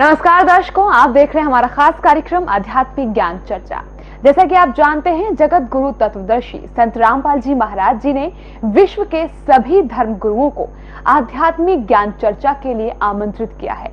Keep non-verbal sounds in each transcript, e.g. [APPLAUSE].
नमस्कार दर्शकों, आप देख रहे हैं हमारा खास कार्यक्रम आध्यात्मिक ज्ञान चर्चा। जैसा कि आप जानते हैं, जगत गुरु तत्वदर्शी संत रामपाल जी महाराज जी ने विश्व के सभी धर्म गुरुओं को आध्यात्मिक ज्ञान चर्चा के लिए आमंत्रित किया है।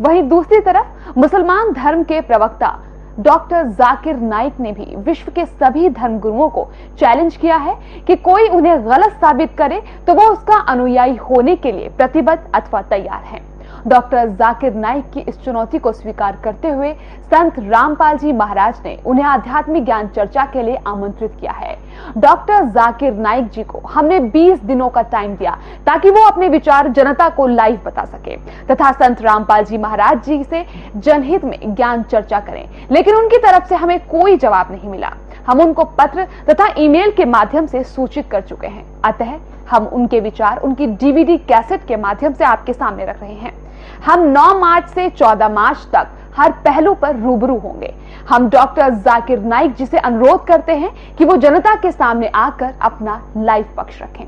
वहीं दूसरी तरफ़, मुसलमान धर्म के प्रवक्ता डॉक्टर जाकिर नाइक ने भी विश्व के सभी धर्म गुरुओं को चैलेंज किया है कि कोई उन्हें गलत साबित करे तो वो उसका अनुयायी होने के लिए प्रतिबद्ध अथवा तैयार है। डॉक्टर जाकिर नाइक की इस चुनौती को स्वीकार करते हुए संत रामपाल जी महाराज ने उन्हें आध्यात्मिक ज्ञान चर्चा के लिए आमंत्रित किया है। डॉक्टर जाकिर नाइक जी को हमने 20 दिनों का टाइम दिया ताकि वो अपने विचार जनता को लाइव बता सके। तथा संत रामपाल जी महाराज जी से जनहित में ज्ञान चर्चा करें, लेकिन उनकी तरफ़ से हमें कोई जवाब नहीं मिला। हम उनको पत्र तथा ईमेल के माध्यम से सूचित कर चुके हैं। अतः हम उनके विचार उनकी डीवीडी कैसेट के माध्यम से आपके सामने रख रहे हैं। हम 9 मार्च से 14 मार्च तक हर पहलू पर रूबरू होंगे। हम डॉक्टर जाकिर नाइक जी से अनुरोध करते हैं कि वो जनता के सामने आकर अपना लाइव पक्ष रखें।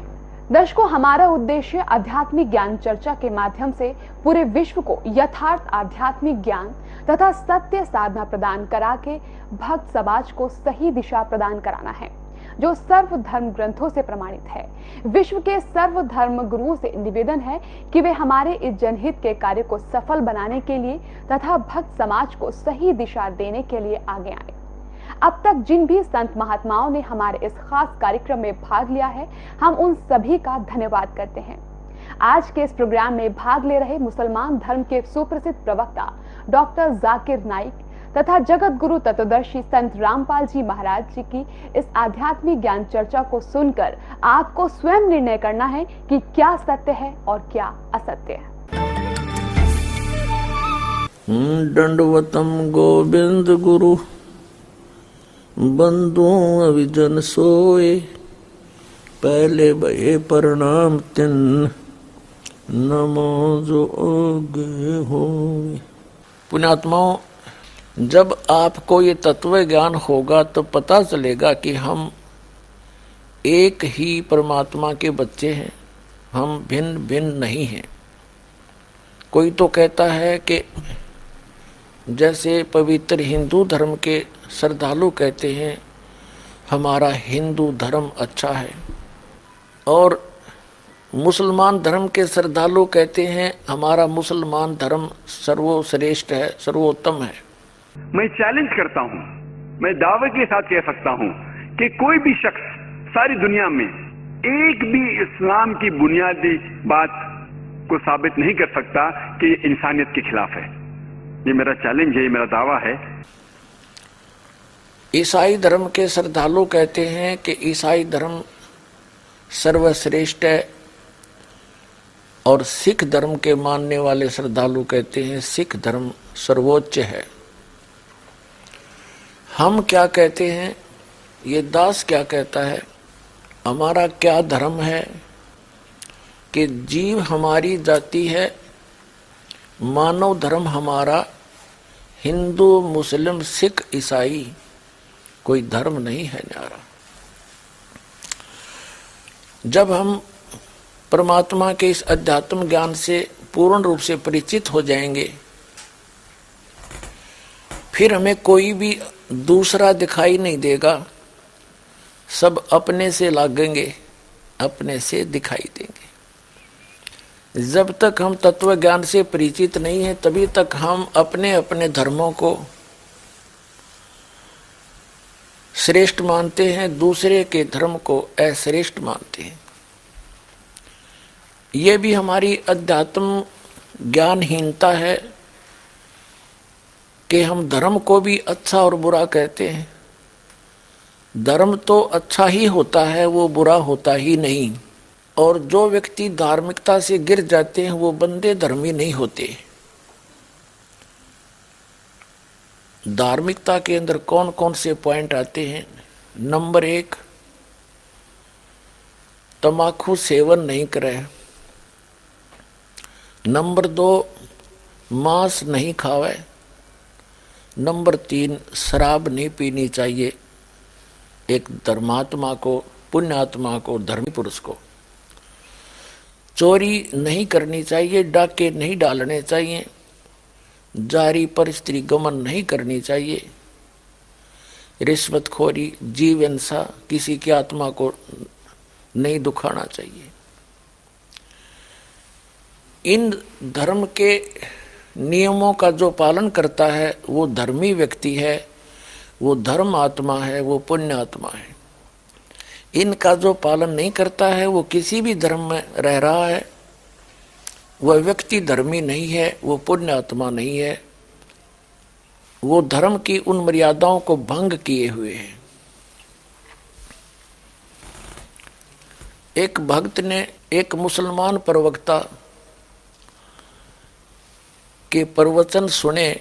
दर्शकों, हमारा उद्देश्य आध्यात्मिक ज्ञान चर्चा के माध्यम से पूरे विश्व को यथार्थ आध्यात्मिक ज्ञान तथा सत्य साधना प्रदान करा के भक्त समाज को सही दिशा प्रदान कराना है। जो सर्व धर्म ग्रंथों से प्रमाणित है। विश्व के सर्व धर्म गुरुओं से निवेदन है कि वे हमारे इस जनहित के कार्य को सफल बनाने के लिए तथा भक्त समाज को सही दिशा देने के लिए आगे आए। अब तक जिन भी संत महात्माओं ने हमारे इस खास कार्यक्रम में भाग लिया है, हम उन सभी का धन्यवाद करते हैं। आज के इस प्रोग्राम में भाग ले रहे मुसलमान धर्म के सुप्रसिद्ध प्रवक्ता डॉक्टर जाकिर नाइक तथा जगत गुरु तत्वदर्शी संत रामपाल जी महाराज जी की इस आध्यात्मिक ज्ञान चर्चा को सुनकर आपको स्वयं निर्णय करना है कि क्या सत्य है और क्या असत्य है। दंडवतम गोविंद गुरु बंधु अभिजन सोए, पहले भये प्रणाम तिन, नमो जो हो पुण्यात्माओं जब आपको ये तत्व ज्ञान होगा तो पता चलेगा कि हम एक ही परमात्मा के बच्चे हैं। हम भिन्न भिन्न नहीं हैं। कोई तो कहता है कि जैसे पवित्र हिंदू धर्म के श्रद्धालु कहते हैं, हमारा हिंदू धर्म अच्छा है। और मुसलमान धर्म के श्रद्धालु कहते हैं, हमारा मुसलमान धर्म सर्वश्रेष्ठ है, सर्वोत्तम है। मैं चैलेंज करता हूँ। मैं दावे के साथ कह सकता हूँ कि कोई भी शख्स सारी दुनिया में एक भी इस्लाम की बुनियादी बात को साबित नहीं कर सकता कि ये इंसानियत के खिलाफ है। ये मेरा चैलेंज है, ये मेरा दावा है। ईसाई धर्म के श्रद्धालु कहते हैं कि ईसाई धर्म सर्वश्रेष्ठ है और सिख धर्म के मानने वाले श्रद्धालु कहते हैं सिख धर्म सर्वोच्च है। हम क्या कहते हैं? ये दास क्या कहता है? हमारा क्या धर्म है कि जीव हमारी जाति है, मानव धर्म हमारा, हिंदू, मुस्लिम, सिख, ईसाई, कोई धर्म नहीं है न्यारा। जब हम परमात्मा के इस अध्यात्म ज्ञान से पूर्ण रूप से परिचित हो जाएँगे, फिर हमें कोई भी दूसरा दिखाई नहीं देगा। सब अपने से लागेंगे, अपने से दिखाई देंगे। जब तक हम तत्व ज्ञान से परिचित नहीं है, तभी तक हम अपने अपने धर्मों को श्रेष्ठ मानते हैं, दूसरे के धर्म को अश्रेष्ठ मानते हैं। ये भी हमारी अध्यात्म ज्ञानहीनता है कि हम धर्म को भी अच्छा और बुरा कहते हैं। धर्म तो अच्छा ही होता है, वो बुरा होता ही नहीं। और जो व्यक्ति धार्मिकता से गिर जाते हैं, वो बंदे धर्मी नहीं होते। धार्मिकता के अंदर कौन कौन से पॉइंट आते हैं? नंबर एक, तमाकू सेवन नहीं करे। नंबर दो, मांस नहीं खावे नंबर तीन, शराब नहीं पीनी चाहिए। एक धर्मात्मा को, पुण्यात्मा को, धर्मी पुरुष को। चोरी नहीं करनी चाहिए, डाके नहीं डालने चाहिए। जारी पर स्त्री गमन नहीं करनी चाहिए। रिश्वतखोरी जीव हिंसा किसी की आत्मा को नहीं दुखाना चाहिए। इन धर्म के नियमों का जो पालन करता है, वो धर्मी व्यक्ति है, वो धर्म आत्मा है, वो पुण्य आत्मा है। इनका जो पालन नहीं करता है, वो किसी भी धर्म में रह रहा है। वह व्यक्ति धर्मी नहीं है, वो पुण्य आत्मा नहीं है। वो धर्म की उन मर्यादाओं को भंग किए हुए हैं। एक भक्त ने एक मुसलमान प्रवक्ता के प्रवचन सुने,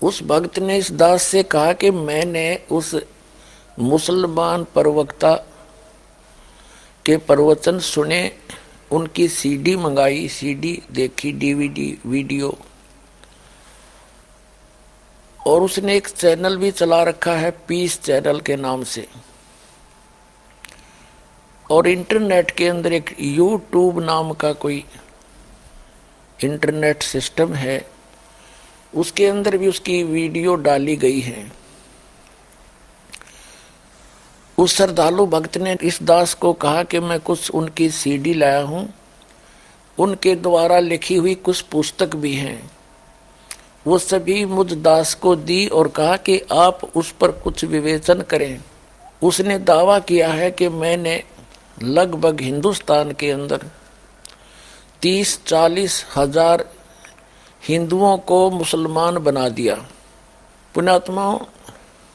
उस भक्त ने इस दास से कहा कि मैंने उस मुसलमान प्रवक्ता के प्रवचन सुने, उनकी सीडी मंगाई सीडी देखी डीवीडी वीडियो। और उसने एक चैनल भी चला रखा है पीस चैनल के नाम से। और इंटरनेट के अंदर एक यूट्यूब नाम का कोई इंटरनेट सिस्टम है, उसके अंदर भी उसकी वीडियो डाली गई है। उस श्रद्धालु भक्त ने इस दास को कहा कि मैं कुछ उनकी सीडी लाया हूँ। उनके द्वारा लिखी हुई कुछ पुस्तक भी हैं। वो सभी मुझ दास को दी और कहा कि आप उस पर कुछ विवेचन करें। उसने दावा किया है कि मैंने लगभग हिंदुस्तान के अंदर तीस चालीस हज़ार हिंदुओं को मुसलमान बना दिया। पुण्यात्माओं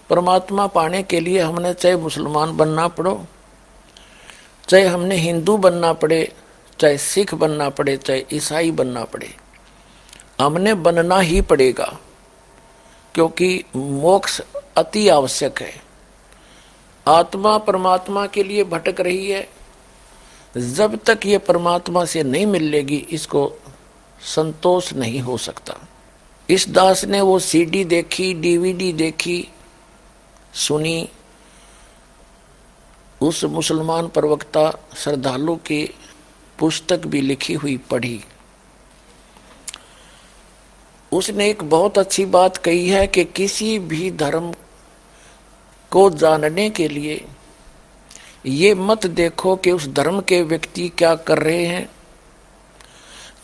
परमात्मा पाने के लिए हमने चाहे मुसलमान बनना पड़ो, चाहे हमने हिंदू बनना पड़े, चाहे सिख बनना पड़े, चाहे ईसाई बनना पड़े, हमने बनना ही पड़ेगा, क्योंकि मोक्ष अति आवश्यक है। आत्मा परमात्मा के लिए भटक रही है जब तक ये परमात्मा से नहीं मिलेगी, इसको संतोष नहीं हो सकता। इस दास ने वो सीडी देखी डीवीडी देखी, सुनी। उस मुसलमान प्रवक्ता श्रद्धालु की पुस्तक भी लिखी हुई पढ़ी। उसने एक बहुत अच्छी बात कही है कि किसी भी धर्म को जानने के लिए ये मत देखो कि उस धर्म के व्यक्ति क्या कर रहे हैं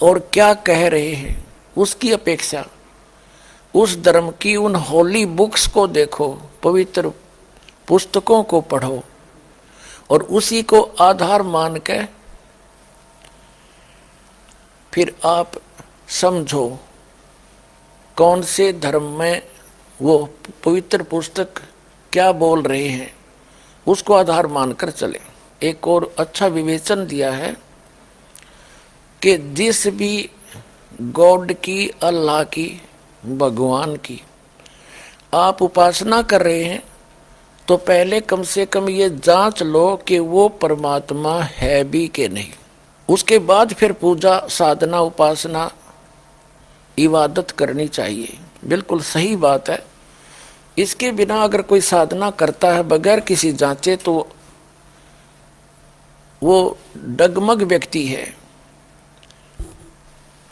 और क्या कह रहे हैं। उसकी अपेक्षा, उस धर्म की उन होली बुक्स को देखो, पवित्र पुस्तकों को पढ़ो और उसी को आधार मान के फिर आप समझो कौन से धर्म में वो पवित्र पुस्तक क्या बोल रहे हैं। उसको आधार मानकर चले। एक और अच्छा विवेचन दिया है कि जिस भी गॉड की, अल्लाह की, भगवान की आप उपासना कर रहे हैं तो पहले कम से कम ये जाँच लो कि वो परमात्मा है भी कि नहीं। उसके बाद फिर पूजा, साधना, उपासना, इबादत करनी चाहिए। बिल्कुल सही बात है। इसके बिना अगर कोई साधना करता है बगैर किसी जांचे तो वो डगमग व्यक्ति है।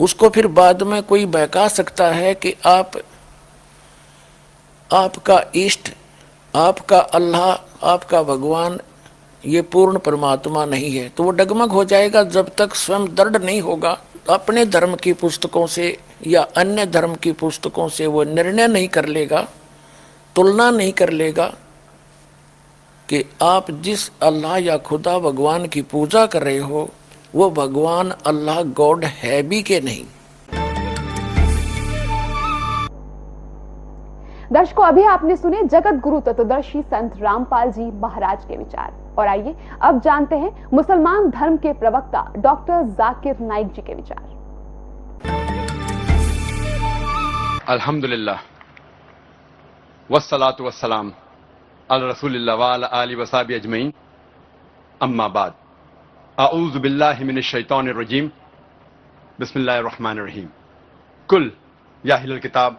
उसको फिर बाद में कोई बहका सकता है कि आप, आपका इष्ट, आपका अल्लाह, आपका भगवान, ये पूर्ण परमात्मा नहीं है। तो वो डगमग हो जाएगा जब तक स्वयं दृढ़ नहीं होगा। अपने धर्म की पुस्तकों से या अन्य धर्म की पुस्तकों से वो निर्णय नहीं कर लेगा। तुलना नहीं कर लेगा कि आप जिस अल्लाह या खुदा भगवान की पूजा कर रहे हो वो भगवान अल्लाह गॉड है भी के नहीं? दर्शकों अभी आपने सुने जगत गुरु तत्वदर्शी संत रामपाल जी महाराज के विचार। और आइए अब जानते हैं मुसलमान धर्म के प्रवक्ता डॉक्टर जाकिर नाइक जी के विचार। अल्हम्दुलिल्लाह। वस्सलातु वस्सलाम अल रसूलिल्लाह वाल आलि वसाबी अजमईन अम्मा बाद अऊज़ु बिल्लाहि मिनश शैतानिर रजीम बिस्मिल्लाहिर रहमानिर रहीम कुल या अहलल किताब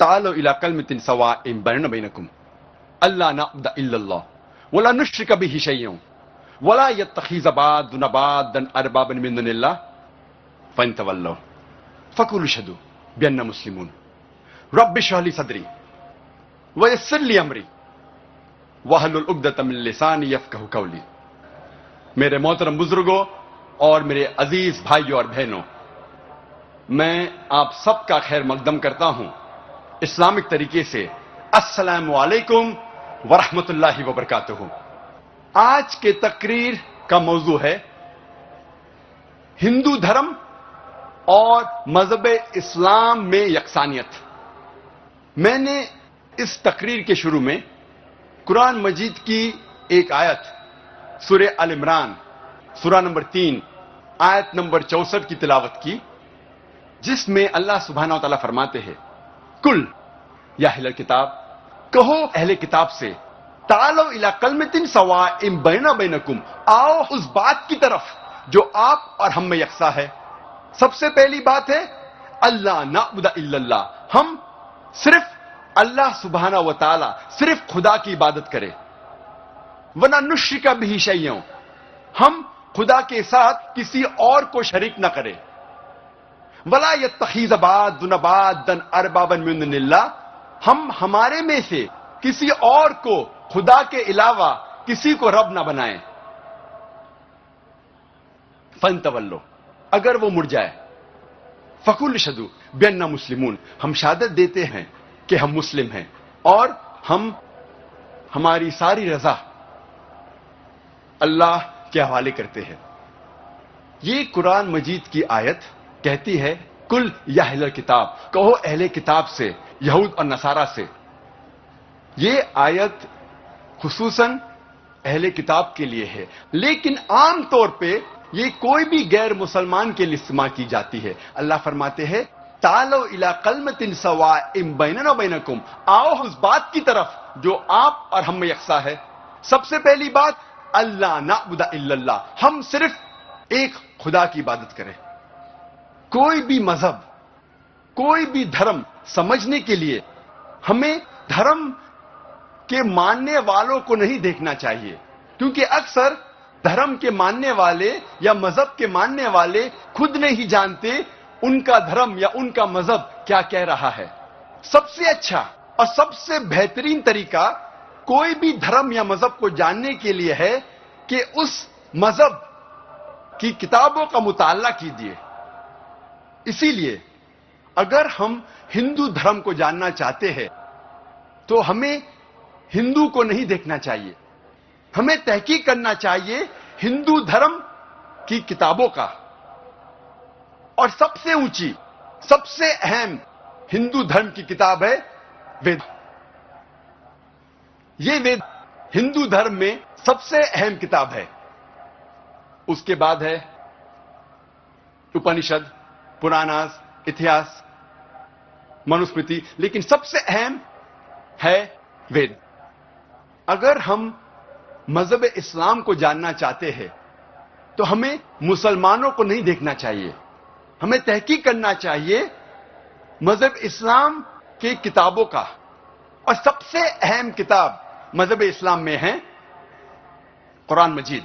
तालो इला कलमतिन सवाइन बैन बैनकुम अल्ला नअबद इल्लल्लाह वला नुश्रिक बिही शैयन वला यत्तखिज़ बादुना बादन अरबाबन मिन दुनिल्लाह फंतवल्लो फकुलु शदू बेन्ना मुस्लिमून रब शहली सदरी वयसली अमरी वाहलुलउगदतमिल्लिसान यफकहु कौली मेरे मोहतरम बुज़ुर्गों और मेरे अज़ीज़ भाइयों और बहनों, मैं आप सबका खैर मकदम करता हूँ इस्लामिक तरीके से। अस्सलाम वालेकुम वरहमतुल्लाहि वबरकातुहू। आज के तकरीर का मौजू है हिंदू धर्म और मज़हब इस्लाम में यकसानियत। मैंने इस तकरीर के शुरू में कुरान मजीद की एक आयत सुर अल इमरान सुरा नंबर तीन, आयत नंबर चौसठ की तिलावत की, जिसमें अल्लाह सुबहाना तला फरमाते हैं, कुल, या अहल किताब, कहो अहले किताब से, तालो इला कलमतिन सवा इम बैना बैनकुम, आओ उस बात की तरफ़ जो आप और हम में यकसा है। सबसे पहली बात है अल्लाह नाबुदा इल्लल्लाह, हम सिर्फ़ अल्लाह सुबहाना व ताला सिर्फ़ खुदा की इबादत करे। वना नुश्र का भी शैयों हम खुदा के साथ किसी और को शरीक न करें। वला ये तखीजबाद दुनबाद दन अरबाबन मिल्ला हम हमारे में से किसी और को खुदा के अलावा किसी को रब ना बनाएँ। फन तवल्लो, अगर वो मुड़ जाए। फकुल शदु, बेन्ना मुस्लिमून, हम शहादत देते हैं। कि हम मुस्लिम हैं और हम, हमारी सारी रजा अल्लाह के हवाले करते हैं। ये कुरान मजीद की आयत कहती है, कुल या अहल किताब कहो अहले किताब से, यहूद और नसारा से। ये आयत खसूसन अहले किताब के लिए है, लेकिन आम तौर पे ये कोई भी गैर मुसलमान के लिए इस्तेमाल की जाती है। अल्लाह फरमाते हैं तालो इला कलमतिन सवा इम बैनना बैनकुम। आओ उस बात की तरफ़, जो आप और हम में यकसा है। सबसे पहली बात अल्लाह नाबुदा इल्लल्लाह। हम सिर्फ़ एक खुदा की इबादत करें। कोई भी मज़हब, कोई भी धर्म समझने के लिए हमें धर्म के मानने वालों को नहीं देखना चाहिए। क्योंकि अक्सर धर्म के मानने वाले या मज़हब के मानने वाले खुद नहीं जानते उनका धर्म या उनका मज़हब क्या कह रहा है? सबसे अच्छा और सबसे बेहतरीन तरीका कोई भी धर्म या मज़हब को जानने के लिए है कि उस मज़हब की किताबों का मुताला कीजिए। इसीलिए अगर हम हिंदू धर्म को जानना चाहते हैं तो हमें हिंदू को नहीं देखना चाहिए। हमें तहकीक करना चाहिए हिंदू धर्म की किताबों का। और सबसे ऊँची, सबसे अहम हिंदू धर्म की किताब है वेद। ये वेद हिंदू धर्म में सबसे अहम किताब है। उसके बाद है उपनिषद, पुराणास, इतिहास, मनुस्मृति, लेकिन सबसे अहम है वेद। अगर हम मज़हब इस्लाम को जानना चाहते हैं तो हमें मुसलमानों को नहीं देखना चाहिए। हमें तहकीक करना चाहिए मज़हब इस्लाम की किताबों का। और सबसे अहम किताब मज़हब इस्लाम में है, कुरान मजीद।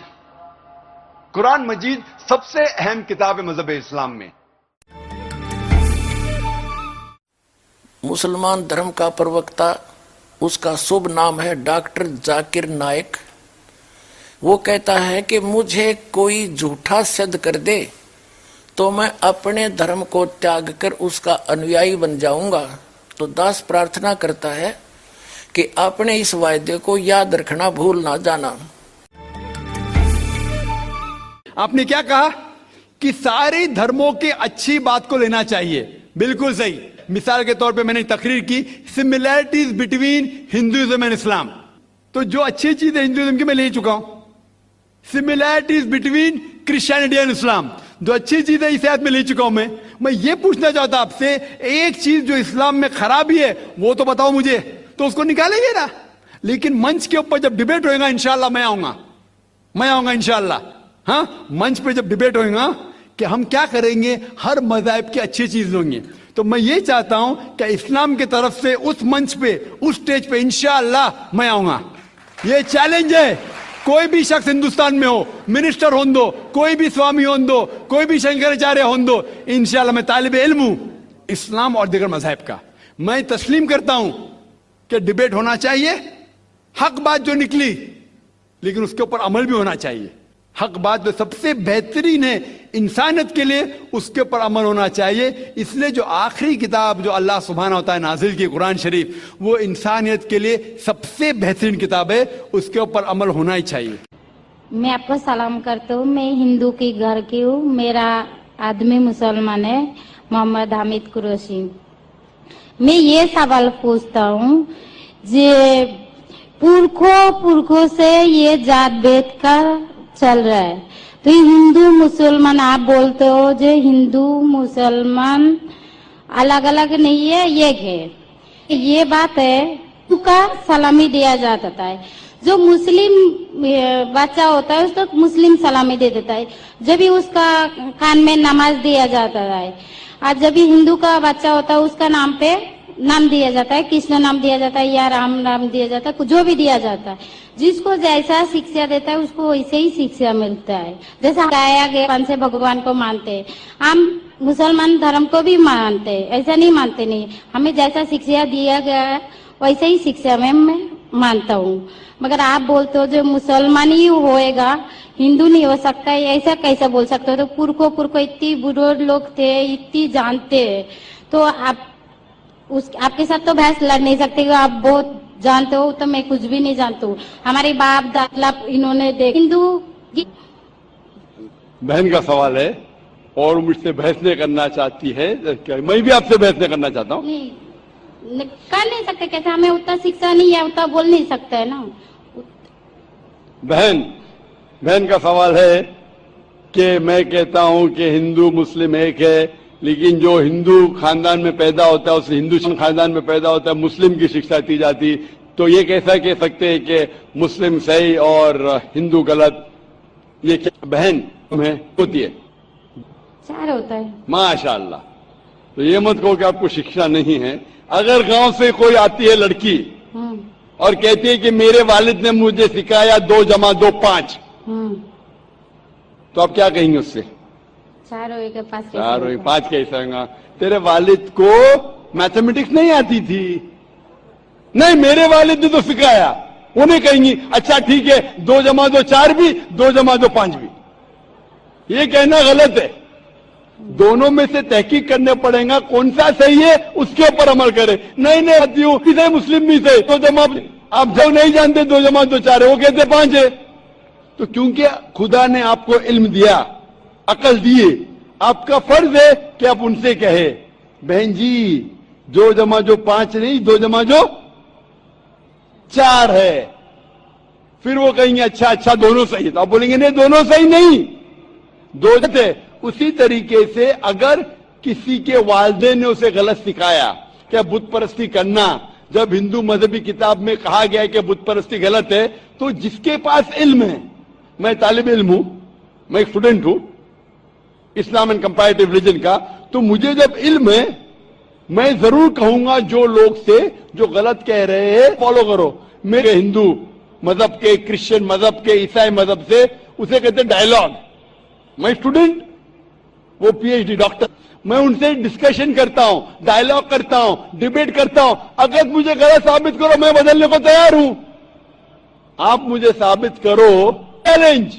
कुरान मजीद सबसे अहम किताब है मज़हब इस्लाम में। मुसलमान धर्म का प्रवक्ता, उसका शुभ नाम है डॉक्टर जाकिर नायक। वो कहता है कि मुझे कोई झूठा सिद्ध कर दे तो मैं अपने धर्म को त्याग कर उसका अनुयायी बन जाऊँगा। तो दास प्रार्थना करता है कि अपने इस वायदे को याद रखना, भूल ना जाना। आपने क्या कहा? कि सारे धर्मों के अच्छी बात को लेना चाहिए। बिल्कुल सही। मिसाल के तौर पे मैंने तकरीर की similarities between Hinduism and Islam तो जो अच्छी चीज़ है हिंदुइज्म की, मैं ले चुका हूँ। Similarities between Christianity and Islam जो अच्छी चीज़ है इसे आज में ले चुका हूँ मैं। मैं ये पूछना चाहता आपसे, एक चीज़ जो इस्लाम में खराबी है, वो तो बताओ मुझे। तो उसको निकालेंगे ना? लेकिन मंच के ऊपर जब डिबेट होएगा इंशाला मैं आऊँगा। मैं आऊँगा इंशाला हाँ? मंच पे जब डिबेट होएगा कि हम क्या करेंगे, हर मजाहब की अच्छी चीज़ लेंगे तो मैं ये चाहता हूँ कि इस्लाम की तरफ़ से उस मंच पे, उस स्टेज पे इंशाला मैं आऊँगा। ये चैलेंज है। कोई भी शख्स हिंदुस्तान में हो, मिनिस्टर हों दो कोई भी स्वामी हों दो कोई भी शंकराचार्य हो दो इनशाला मैं तालब इल्म हूँ इस्लाम और दिगर मज़हब का। मैं तस्लीम करता हूँ कि डिबेट होना चाहिए, हक बात जो निकली, लेकिन उसके ऊपर अमल भी होना चाहिए। हक बात जो सबसे बेहतरीन है इंसानियत के लिए, उसके ऊपर अमल होना चाहिए। इसलिए जो आखिरी किताब जो अल्लाह सुबहाना होता है नाजिल की कुरान शरीफ, वो इंसानियत के लिए सबसे बेहतरीन किताब है। उसके ऊपर अमल होना ही चाहिए। मैं आपको सलाम करता हूँ। मैं हिंदू के घर की हूँ। मेरा आदमी मुसलमान है, मोहम्मद हामिद कुरैशी। मैं ये सवाल पूछता हूँ जे पुरखों पुरखों से ये जात भेद का चल रहा है। तो ये हिंदू मुसलमान, आप बोलते हो जो हिंदू मुसलमान अलग अलग नहीं है एक है। ये बात है का सलामी दिया जाता है। जो मुस्लिम बच्चा होता है, उसको मुस्लिम सलामी दे देता है। जब भी उसका कान में नमाज़ दिया जाता है। और जब भी हिंदू का बच्चा होता है, उसका नाम पे नाम दिया जाता है, कृष्ण नाम दिया जाता है या राम नाम दिया जाता है, जो भी दिया जाता है। जिसको जैसा शिक्षा देता है, उसको वैसे ही शिक्षा मिलता है। जैसा गाया गया से भगवान को मानते हैं। हम मुसलमान धर्म को भी मानते हैं, ऐसा नहीं मानते नहीं। हमें जैसा शिक्षा दिया गया है, वैसे ही शिक्षा में मैं मानता हूँ। मगर आप बोलते हो जो मुसलमान ही होएगा, हिंदू नहीं हो सकता है ऐसा कैसा बोल सकते हो? तो पुरखो पुरखो इतनी बुरे लोग थे, इतनी जानते हैं। तो आप उस आपके साथ तो बहस लड़ नहीं सकते कि आप बहुत जानते हो तो मैं कुछ भी नहीं जानती हूँ। हमारे बाप दादा इन्होंने देख हिंदू बहन का सवाल है और मुझसे बहस नहीं करना चाहती है मैं भी आपसे बहस नहीं करना चाहता हूँ? कर नहीं सकते कैसे हमें उतना शिक्षा नहीं है उतना बोल नहीं सकते है ना। बहन बहन का सवाल है कि मैं कहता हूँ कि हिंदू मुस्लिम एक है लेकिन जो हिंदू खानदान में पैदा होता है उस हिंदू खानदान में पैदा होता है मुस्लिम की शिक्षा दी जाती। तो ये कैसा कह सकते हैं कि मुस्लिम सही और हिंदू गलत? ये क्या बहन में होती है? चार होता है। माशाल्लाह। तो ये मत कहो कि आपको शिक्षा नहीं है। अगर गाँव से कोई आती है लड़की हम्म और कहती है कि मेरे वालिद ने मुझे सिखाया दो जमा दो पाँच हम्म तो आप क्या कहेंगे उससे? चार होएगा पाँच कैसे चार हुई पाँच कैसे होगा तेरे वालिद को मैथमेटिक्स नहीं आती थी। नहीं मेरे वालिद ने तो सिखाया। वो नहीं कहेंगी अच्छा ठीक है दो जमा दो चार भी दो जमा दो पाँच भी। ये कहना गलत है। दोनों में से तहकीक करने पड़ेगा कौन सा सही है उसके ऊपर अमल करे। नहीं नहीं आती हूँ किसे मुस्लिम भी से दो जमा आप जो नहीं जानते दो जमा दो चार है वो कहते पाँच है। तो क्योंकि खुदा ने आपको इल्म दिया अकल दिए। आपका फ़र्ज़ है कि आप उनसे कहे, बहन जी, दो जमा जो पाँच नहीं, दो जमा जो चार है। फिर वो कहेंगे अच्छा अच्छा दोनों सही है। तो आप बोलेंगे, नहीं, दोनों सही नहीं। दो थे उसी तरीके से अगर किसी के वालदे ने उसे गलत सिखाया क्या बुत परस्ती करना, जब हिंदू मजहबी किताब में कहा गया है कि बुत परस्ती गलत है तो जिसके पास इल्म है, मैं तालिब इल्म हूँ, मैं एक स्टूडेंट हूँ इस्लाम एंड कंपैरेटिव रिलीजन का तो मुझे जब इल्म है, मैं ज़रूर कहूँगा जो लोग से जो गलत कह रहे हैं फॉलो करो। मेरे हिंदू मज़हब के क्रिश्चियन मज़हब के, ईसाई मज़हब से, उसे कहते हैं डायलॉग मैं स्टूडेंट वो पीएचडी डॉक्टर मैं उनसे डिस्कशन करता हूँ डायलॉग करता हूँ डिबेट करता हूँ। अगर मुझे गलत साबित करो, मैं बदलने को तैयार हूँ। आप मुझे साबित करो। चैलेंज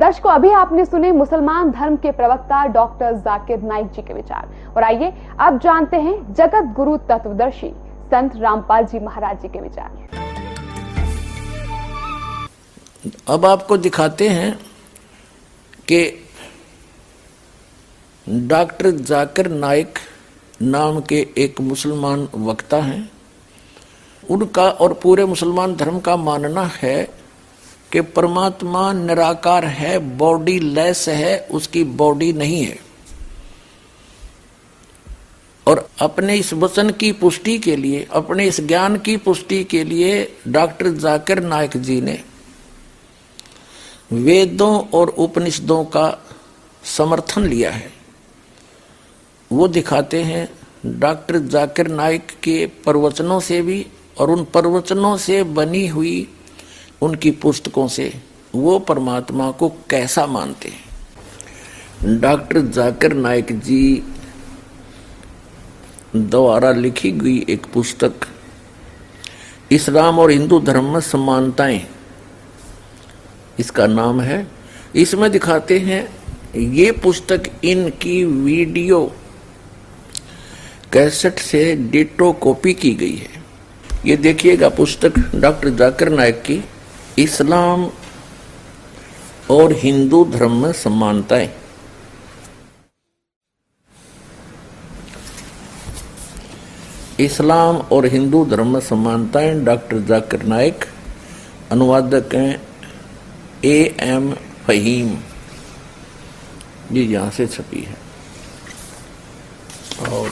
दर्शकों, अभी आपने सुने मुसलमान धर्म के प्रवक्ता डॉक्टर जाकिर नाइक जी के विचार। और आइए, अब जानते हैं जगत गुरु तत्वदर्शी संत रामपाल जी महाराज जी के विचार। अब आपको दिखाते हैं कि डॉक्टर जाकिर नाइक नाम के एक मुसलमान वक्ता हैं। उनका और पूरे मुसलमान धर्म का मानना है कि परमात्मा निराकार है बॉडी लेस है, उसकी बॉडी नहीं है। और अपने इस वचन की पुष्टि के लिए, अपने इस ज्ञान की पुष्टि के लिए डॉक्टर जाकिर नायक जी ने वेदों और उपनिषदों का समर्थन लिया है। वो दिखाते हैं डॉक्टर जाकिर नायक के प्रवचनों से भी और उन प्रवचनों से बनी हुई उनकी पुस्तकों से वो परमात्मा को कैसा मानते हैं? डॉक्टर जाकिर नायक जी द्वारा लिखी गई एक पुस्तक, इस्लाम और हिंदू धर्म में समानताएँ। इसका नाम है, इसमें दिखाते हैं, ये पुस्तक इनकी वीडियो कैसेट से डिटो कॉपी की गई है। ये देखिएगा पुस्तक डॉक्टर जाकिर नायक की। इस्लाम और हिंदू धर्म में समानताएँ इस्लाम और हिंदू धर्म में समानताएँ डॉक्टर जाकिर नायक, अनुवादक हैं ए एम फहीम। ये यहाँ से छपी है। और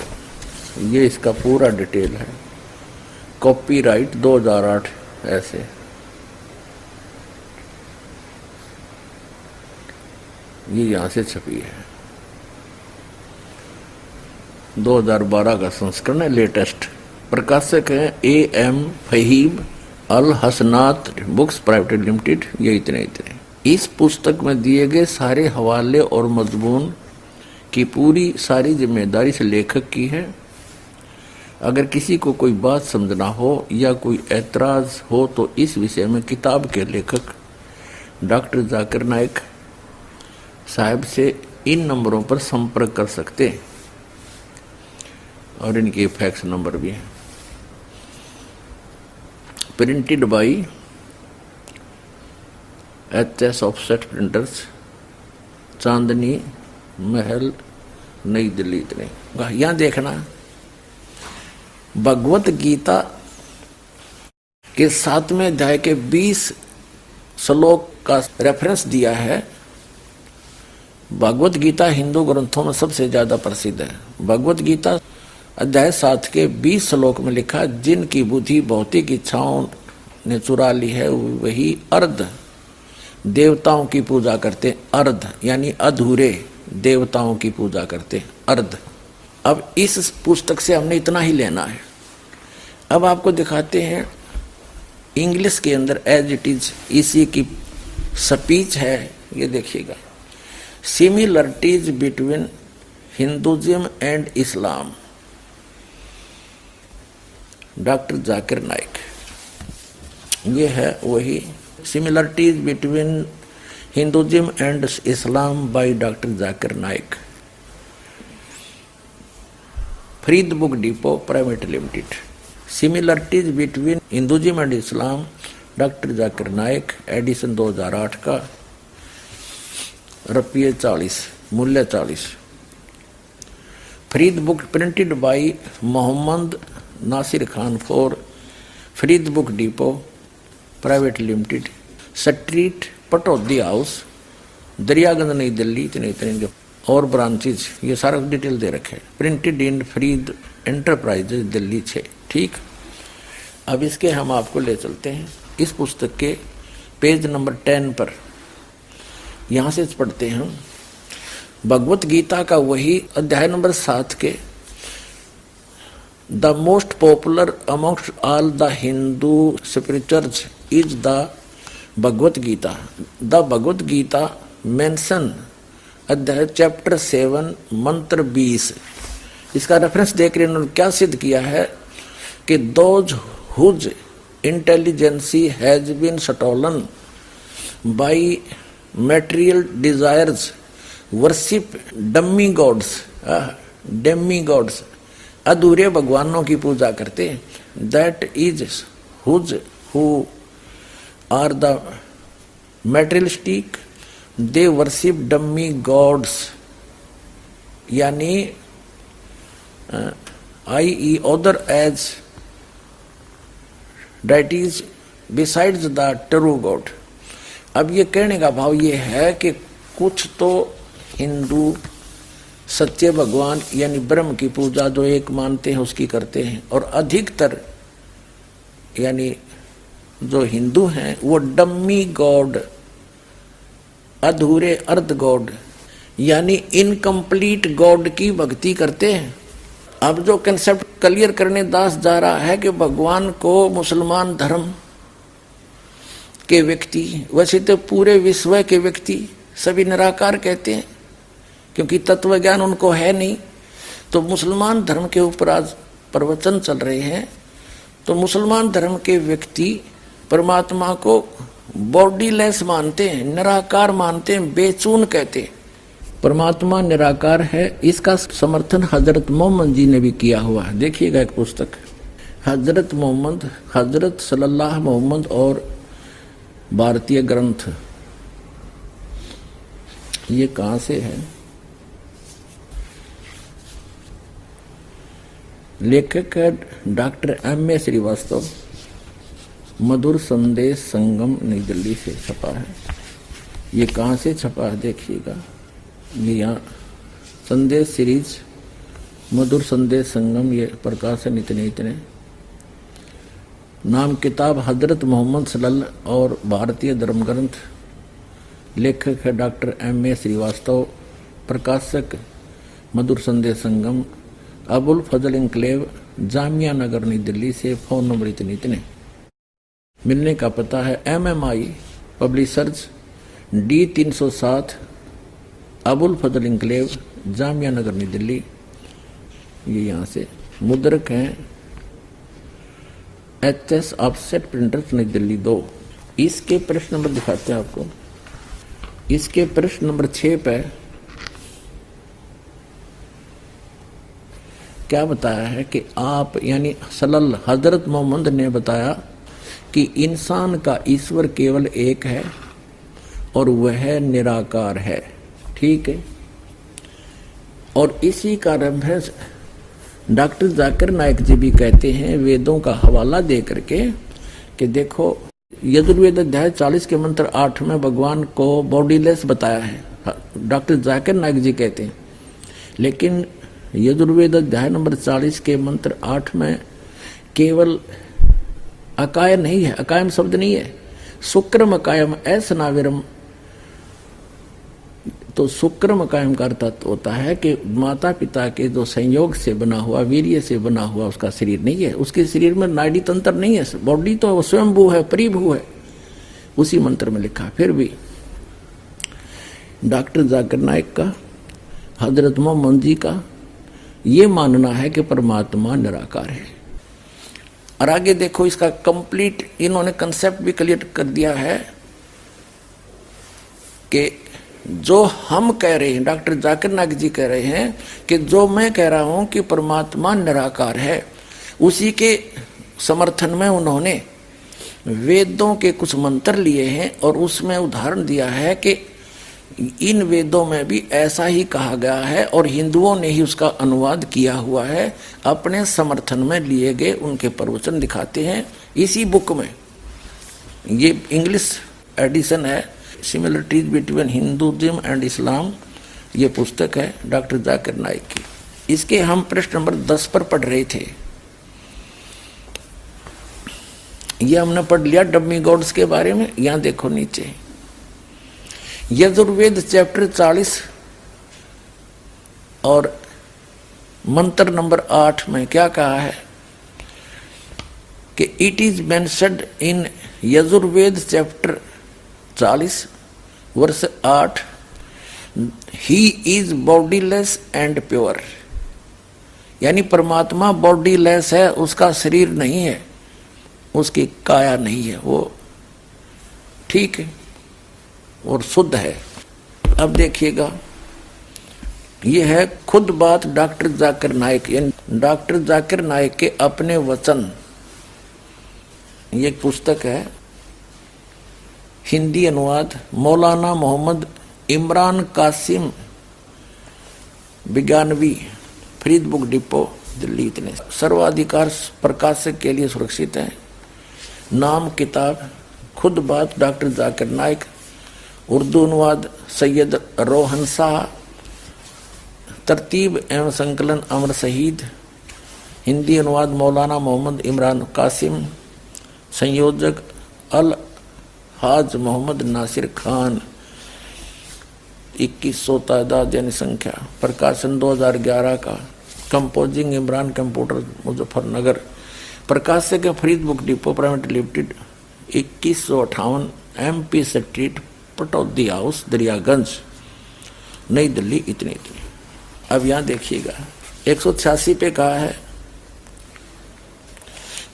ये इसका पूरा डिटेल है। कॉपीराइट 2008 ऐसे। ये यहाँ से छपी है। 2012 का संस्करण है लेटेस्ट प्रकाशक है A M Faheeb Al Hasanat books private limited, ये इतने इतने। इस पुस्तक में दिए गए सारे हवाले और मजमून की पूरी सारी ज़िम्मेदारी से लेखक की है। अगर किसी को कोई बात समझना हो या कोई ऐतराज हो तो इस विषय में किताब के लेखक डॉक्टर जाकिर नायक साहब से इन नंबरों पर संपर्क कर सकते हैं। और इनके फैक्स नंबर भी हैं। Printed by H S offset printers, Chandni Mahal, Nai Delhi इतने। यहाँ देखना। भगवत गीता के सातवें अध्याय के बीस श्लोक का रेफरेंस दिया है। भगवत गीता हिंदू ग्रंथों में सबसे ज़्यादा प्रसिद्ध है। भगवत गीता अध्याय सात के बीस श्लोक में लिखा, जिनकी बुद्धि भौतिक इच्छाओं ने चुरा ली है, वही अर्ध देवताओं की पूजा करते, अर्ध यानी अधूरे देवताओं की पूजा करते, अर्ध। अब इस पुस्तक से हमने इतना ही लेना है। अब आपको दिखाते हैं, इंग्लिश के अंदर एज इट इज़, इसी की स्पीच है, ये देखिएगा। Similarities between Hinduism and Islam doctor Zakir Naik ये है वही similarities between Hinduism and Islam by doctor Zakir Naik Farid book depot private limited similarities between Hinduism and Islam doctor Zakir Naik edition 2008 का रुपये चालीस, मूल्य चालीस। Farid book printed by Mohammad Nasir Khan for Farid book depot private limited street Pataudi house Daryaganj Nai Delhi, इतने इतने जो और branches ये सारा डिटेल दे रखे printed in Farid enterprises Delhi छः ठीक? अब इसके हम आपको ले चलते हैं। इस पुस्तक के पेज नंबर टेन पर। यहाँ से पढ़ते हैं भगवत गीता का वही अध्याय नंबर सात के, the most popular almost all the Hindu spirituals is the Bhagavad Gita. The Bhagavad Gita mention अध्याय चैप्टर सेवन, मंत्र बीस। इसका रेफरेंस देकर इन्होंने क्या सिद्ध किया है कि those whose intelligence has been stolen by material desires worship dummy gods demigods अधूरे भगवानों की पूजा करते that is whose who are the materialistic they worship dummy gods यानी I E other as that is besides the true god अब ये कहने का भाव ये है कि कुछ तो हिंदू सत्य भगवान यानी ब्रह्म की पूजा जो एक मानते हैं उसकी करते हैं और अधिकतर यानी जो हिंदू हैं वो डम्मी गॉड, अधूरे अर्ध गॉड, यानी इनकम्प्लीट गॉड की भक्ति करते हैं। अब जो कंसेप्ट क्लियर करने दास जा रहा है कि भगवान को मुसलमान धर्म के व्यक्ति वैसे तो पूरे विश्व के व्यक्ति, सभी निराकार कहते हैं, क्योंकि तत्व ज्ञान उनको है नहीं। तो मुसलमान धर्म के ऊपर आज प्रवचन चल रहे हैं। तो मुसलमान धर्म के व्यक्ति परमात्मा को बॉडीलेस मानते हैं, निराकार मानते हैं, बेचून कहते हैं। परमात्मा निराकार है, इसका समर्थन हज़रत मोहम्मद जी ने भी किया हुआ है। देखिएगा एक पुस्तक। हज़रत मोहम्मद, हज़रत सल्लल्लाहु मोहम्मद और भारतीय ग्रंथ। ये कहाँ से है? लेखक है doctor M A Srivastava. Madhur Sandesh Sangam Nai Delhi से छपा है। ये कहाँ से छपा है देखिएगा। ये यहाँ संदेश सीरीज़, मधुर संदेश संगम, ये प्रकाशन इतने इतने नाम किताब हज़रत मोहम्मद सलल और भारतीय धर्म ग्रंथ लेखक है डॉक्टर एम ए श्रीवास्तव, प्रकाशक मधुर संदेश संगम, अबुल फजल इंक्लेव जामिया नगर, नई दिल्ली से फ़ोन नंबर इतने इतने। मिलने का पता है M M I publishers D तीन सौ सात, अबुल फजल इंक्लेव जामिया नगर, नई दिल्ली। ये यहाँ से मुद्रक हैं। एच एस ऑफसेट प्रिंटर्स नई दिल्ली दो। इसके प्रश्न नंबर दिखाते हैं आपको। इसके प्रश्न नंबर छः पे क्या बताया है कि आप, यानी सलल, हज़रत मोहम्मद ने बताया कि इंसान का ईश्वर केवल एक है और वह निराकार है। ठीक है? और इसी कारण है डॉक्टर जाकर नायक जी भी कहते हैं, वेदों का हवाला दे करके कि देखो, यजुर्वेद अध्याय चालीस के मंत्र आठ में भगवान को बॉडीलेस बताया है। डॉक्टर जाकिर नायक जी कहते हैं। लेकिन यजुर्वेद अध्याय नंबर चालीस के मंत्र आठ में केवल अकाय नहीं है, अकायम शब्द नहीं है। शुक्रम अकायम, ऐस नाविरम तो शुक्रम कायम का अर्थ होता है कि माता पिता के जो संयोग से बना हुआ, वीर्य से बना हुआ उसका शरीर नहीं है। उसके शरीर में नाड़ी तंत्र नहीं है। बॉडी तो स्वयंभू है, परिभू है। उसी मंत्र में लिखा, फिर भी डॉक्टर जाकर नायक का, हज़रत मोहम्मद जी का ये मानना है कि परमात्मा निराकार है। और आगे देखो, इसका कंप्लीट इन्होंने कंसेप्ट भी क्लियर कर दिया है कि जो हम कह रहे हैं, डॉक्टर जाकिर नाग जी कह रहे हैं कि जो मैं कह रहा हूँ कि परमात्मा निराकार है, उसी के समर्थन में उन्होंने वेदों के कुछ मंत्र लिए हैं और उसमें उदाहरण दिया है कि इन वेदों में भी ऐसा ही कहा गया है और हिंदुओं ने ही उसका अनुवाद किया हुआ है, अपने समर्थन में लिए गए उनके प्रवचन दिखाते हैं। इसी बुक में ये इंग्लिश एडिशन है similarities between Hinduism and Islam ये पुस्तक है डॉक्टर जाकिर नाइक की। इसके हम प्रश्न नंबर दस पर पढ़ रहे थे। ये हमने पढ़ लिया डब्मी गॉड्स के बारे में, यहाँ देखो नीचे। यजुर्वेद चैप्टर चालीस और मंत्र नंबर आठ में क्या कहा है कि it is mentioned in Yajurveda chapter चालीस, वर्ष आठ he is bodyless and pure यानी परमात्मा बॉडीलेस है, उसका शरीर नहीं है, उसकी काया नहीं है, वो ठीक है और शुद्ध है। अब देखिएगा, ये है खुद बात डॉक्टर जाकिर नायक, यानी डॉक्टर जाकिर नायक के अपने वचन। ये पुस्तक है हिंदी अनुवाद मौलाना मोहम्मद इमरान कासिम विज्ञानवी फरीद बुक डिपो, दिल्ली इतने। सर्वाधिकार प्रकाशक के लिए सुरक्षित है। नाम, किताब, खुद बात, डॉक्टर जाकिर नायक, उर्दू अनुवाद, सैयद रोहन शाह, तरतीब एवं संकलन अमर शहीद, हिंदी अनुवाद मौलाना मोहम्मद इमरान कासिम, संयोजक अल हाज मोहम्मद नासिर खान, इक्कीस सौ तादाद यानी संख्या, प्रकाशन 2011 का कंपोजिंग इमरान कंप्यूटर मुजफ्फरनगर, प्रकाशक Farid book depot private limited इक्कीस सौ अठावन M P street Pataudi house Daryaganj, Nai Delhi, इतनी इतनी। अब यहाँ देखिएगा, एक सौ छियासी पे कहा है,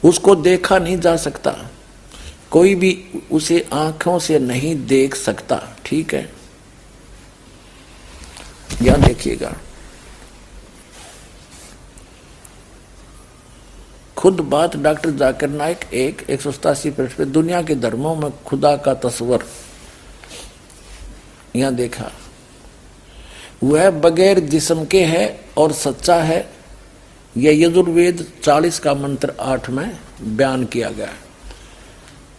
उसको देखा नहीं जा सकता। कोई भी उसे आँखों से नहीं देख सकता, ठीक है? यहाँ देखिएगा खुद बात डॉक्टर जाकिर नाइक एक एक सौ सतासी पृष्ठ पे दुनिया के धर्मों में खुदा का तस्वर। यहाँ देखा, वह बगैर जिसम के है और सच्चा है। यह यजुर्वेद चालीस का मंत्र आठ में बयान किया गया।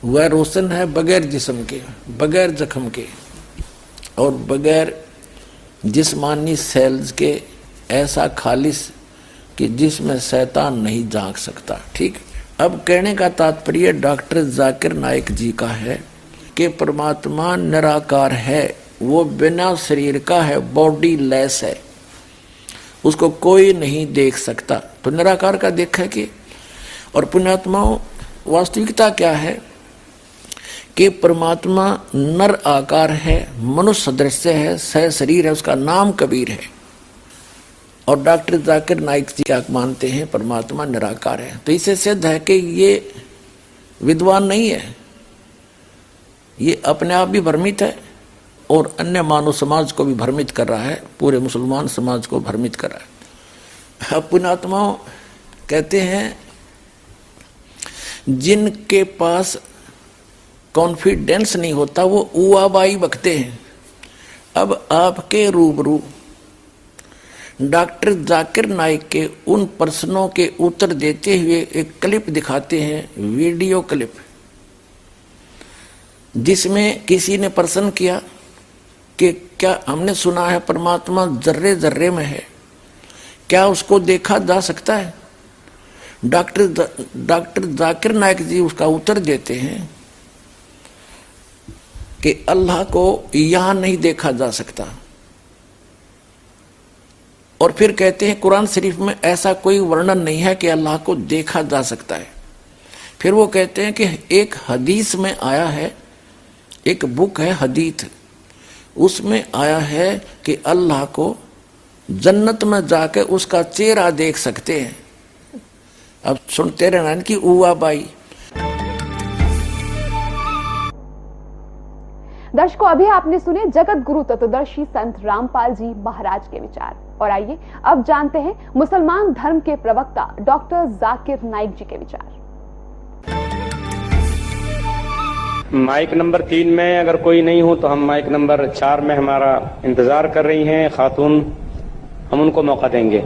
वह रोशन है बगैर जिसम के, बगैर जख्म के, और बगैर जिसमानी सेल्स के ऐसा खालिश कि जिसमें शैतान नहीं जाग सकता। ठीक? अब कहने का तात्पर्य डॉक्टर जाकिर नाइक जी का है कि परमात्मा निराकार है, वो बिना शरीर का है, बॉडी लेस है, उसको कोई नहीं देख सकता। तो निराकार का देखा कि, और पुण्यात्माओं, वास्तविकता क्या है? कि परमात्मा नर आकार है, मनुष्य सदृश है, सह शरीर है, उसका नाम कबीर है। और डॉक्टर जाकिर नाइक जी क्या मानते हैं, परमात्मा निराकार है। तो इसे सिद्ध है कि ये विद्वान नहीं है। ये अपने आप भी भ्रमित है और अन्य मानव समाज को भी भ्रमित कर रहा है, पूरे मुसलमान समाज को भ्रमित कर रहा है। पुणात्माओं कहते हैं, जिनके पास कॉन्फिडेंस नहीं होता, वो उआबाई बकते हैं। अब आपके रूबरू डॉक्टर जाकिर नाइक के उन प्रश्नों के उत्तर देते हुए एक क्लिप दिखाते हैं, वीडियो क्लिप। जिसमें किसी ने प्रश्न किया कि क्या हमने सुना है परमात्मा जर्रे जर्रे में है? क्या उसको देखा जा सकता है? डॉक्टर डॉक्टर जाकिर नायक जी उसका उत्तर देते हैं कि अल्लाह को यहाँ नहीं देखा जा सकता। और फिर कहते हैं, कुरान शरीफ में ऐसा कोई वर्णन नहीं है कि अल्लाह को देखा जा सकता है। फिर वो कहते हैं कि एक हदीस में आया है, एक बुक है हदीत। उसमें आया है कि अल्लाह को जन्नत में जाके उसका चेहरा देख सकते हैं। अब सुनते रहना इनकी उवा बाई दर्शकों अभी आपने सुने जगत गुरु तत्वदर्शी संत रामपाल जी महाराज के विचार। और आइए अब जानते हैं मुसलमान धर्म के प्रवक्ता डॉक्टर जाकिर नाइक जी के विचार। माइक नंबर तीन में अगर कोई नहीं हो तो हम माइक नंबर चार में हमारा इंतज़ार कर रही हैं खातून। हम उनको मौका देंगे।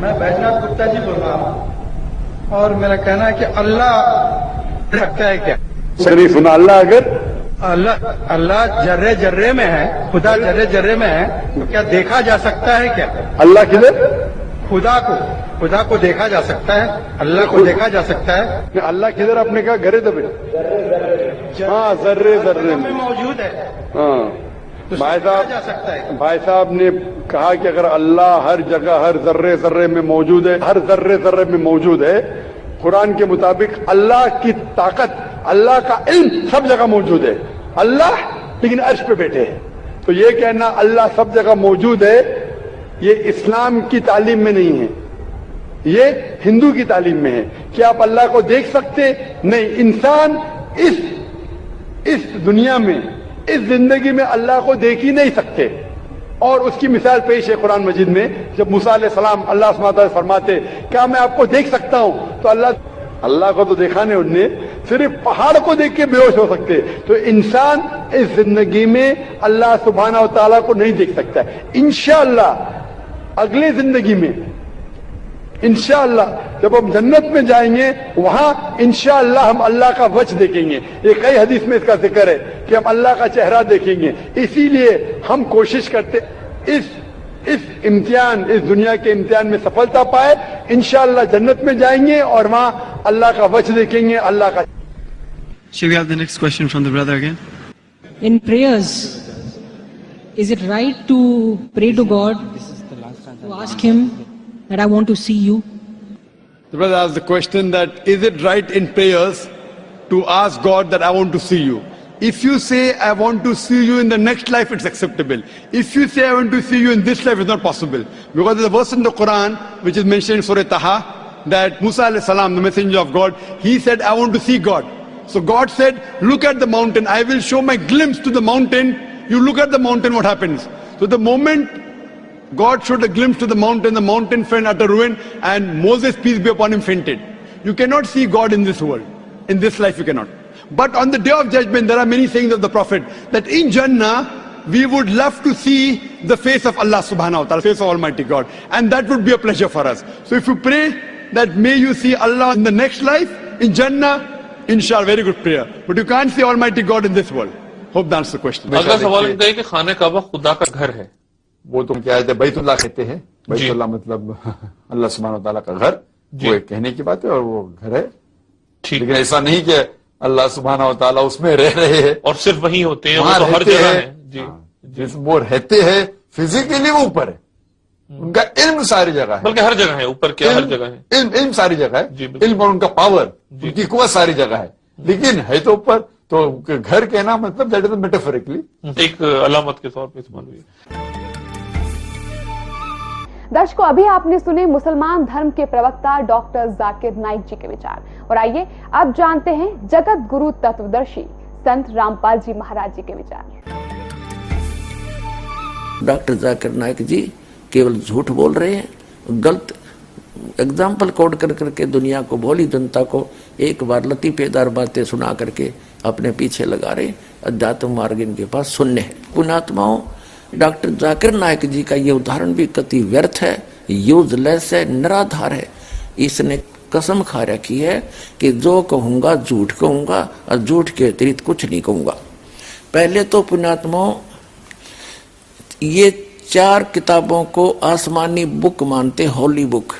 मैं बैजनाथ गुप्ता जी बोल रहा हूँ। और मेरा कहना है कि अल्लाह रखता है क्या? शरीफ सुना अल्लाह अगर अल्लाह अल्लाह जर्रे जर्रे में है खुदा जर्रे जर्रे में है तो क्या देखा जा सकता है क्या? अल्लाह किधर? खुदा को खुदा को देखा जा सकता है अल्लाह को देखा जा सकता है। अल्लाह किधर अपने कहा घरे दबे हाँ जर्रे जर्रे में। मौजूद है। हाँ। तो भाई साहब जा सकता है। भाई साहब ने कहा कि अगर अल्लाह हर जगह हर जर्रे जर्रे में मौजूद है हर जर्रे जर्रे में मौजूद है कुरान के मुताबिक अल्लाह की ताकत अल्लाह का इल्म सब जगह मौजूद है। अल्लाह, लेकिन अर्श पे बैठे हैं। तो ये कहना अल्लाह सब जगह मौजूद है, ये इस्लाम की तालीम में नहीं है। ये हिंदू की तालीम में है। कि आप अल्लाह को देख सकते? नहीं, इंसान इस इस दुनिया में, इस ज़िंदगी में अल्लाह को देख ही नहीं सकते। और उसकी मिसाल पेश है कुरान मजिद में, जब मूसा सलाम अल्लाह फरमाते, क्या मैं आपको देख सकता हूँ? तो अल्लाह अल्लाह को तो देखा नहीं उनने, सिर्फ़ पहाड़ को देख के बेहोश हो सकते। तो इंसान इस ज़िंदगी में अल्लाह सुबहाना तला को नहीं देख सकता इंशाला अगले ज़िंदगी में इंशाला जब हम जन्नत में जाएँगे, वहाँ इंशाला हम अल्लाह का वच देखेंगे। ये कई हदीस में इसका ज़िक्र है कि हम अल्लाह का चेहरा देखेंगे। इसीलिए हम कोशिश करते, इस इस इम्तिहान, इस दुनिया के इम्तिहान में सफलता पाए इंशाला जन्नत में जाएंगे और वहां अल्लाह का वच देखेंगे अल्लाह का Shall we have the next question from the brother again? In prayers, is it right to pray to God, to ask Him that I want to see you? The brother asked the question that is it right in prayers to ask God that I want to see you? If you say, I want to see you in the next life, it's acceptable. If you say, I want to see you in this life, it's not possible. Because there's a verse in the Quran, which is mentioned in Surah Taha, that Musa salam, the messenger of God, he said, I want to see God. So God said, look at the mountain. I will show my glimpse to the mountain. You look at the mountain, what happens? So the moment God showed a glimpse to the mountain, the mountain fell at a ruin, and Moses, peace be upon him, fainted. You cannot see God in this world. In this life, you cannot. But on the day of judgment, there are many sayings of the Prophet that in Jannah, we would love to see the face of Allah subhanahu wa ta'ala, face of Almighty God. And that would be a pleasure for us. So if you pray that may you see Allah in the next life, in Jannah, inshallah, very good prayer. But you can't see Almighty God in this world. Hope that answers the question. अगला सवाल इनका है कि खाने काबा खुदा का घर है वो तो क्या है बैतुल्ला कहते हैं बैतुल्ला मतलब अल्लाह सुबहान तआला का घर वो एक कहने की बात है और वो घर है लेकिन ऐसा नहीं कि अल्लाह सुबहाना तआला उसमें रह रहे हैं। और सिर्फ़ वही होते हैं वो तो हर जगह है। जी। जिस वो रहते हैं फिजिकली वो ऊपर है। उनका इल्म सारी जगह है। बल्कि हर जगह है ऊपर क्या हर जगह है। इल्म इल्म सारी जगह है। इल्म और उनका पावर उनकी कुआ सारी जगह है। लेकिन है तो ऊपर तो घर कहना मतलब दैट इज़ मेटाफोरिकली एक अलामत के तौर पर इस्तेमाल हुई दर्शकों अभी आपने सुने मुसलमान धर्म के प्रवक्ता डॉक्टर जाकिर नाइक जी के विचार। और आइए अब जानते हैं जगत गुरु तत्वदर्शी संत रामपाल जी महाराज जी के विचार। डॉक्टर जाकिर नायक जी केवल झूठ बोल रहे हैं, गलत एग्ज़ाम्पल कोड कर करके दुनिया को भोली जनता को एक बार लतीफेदार बातें सुना करके अपने पीछे लगा रहे अध्यात्म मार्ग इनके पास शून्य है। पुणात्माओं डॉक्टर जाकिर नायक जी का ये उदाहरण भी कति व्यर्थ है यूजलेस है, निराधार है। इसने कसम खा रखी है कि जो कहूँगा, झूठ कहूँगा और झूठ के अतिरिक्त कुछ नहीं कहूँगा। पहले तो पुण्यात्माओं, ये चार किताबों को आसमानी बुक मानते, होली बुक,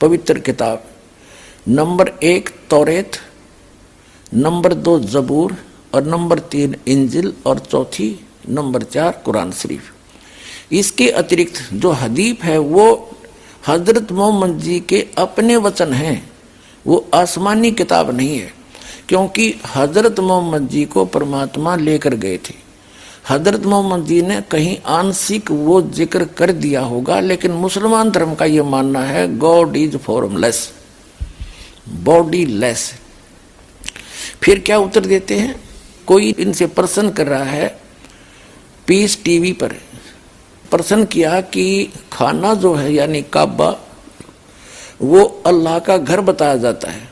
पवित्र किताब। नंबर एक, तौरेत, नंबर दो, जबूर, और नंबर तीन, इंजिल, और चौथी, नंबर चार, कुरान शरीफ। इसके अतिरिक्त जो हदीफ है, वो हज़रत मोहम्मद जी के अपने वचन हैं, वो आसमानी किताब नहीं है, क्योंकि हज़रत मोहम्मद जी को परमात्मा लेकर गए थे। हज़रत मोहम्मद जी ने कहीं आंशिक वो ज़िक्र कर दिया होगा, लेकिन मुसलमान धर्म का ये मानना है God is formless bodyless फिर क्या उत्तर देते हैं? कोई इनसे प्रश्न कर रहा है पीस टीवी पर। प्रश्न किया कि खाना जो है यानी काबा वो अल्लाह का घर बताया जाता है।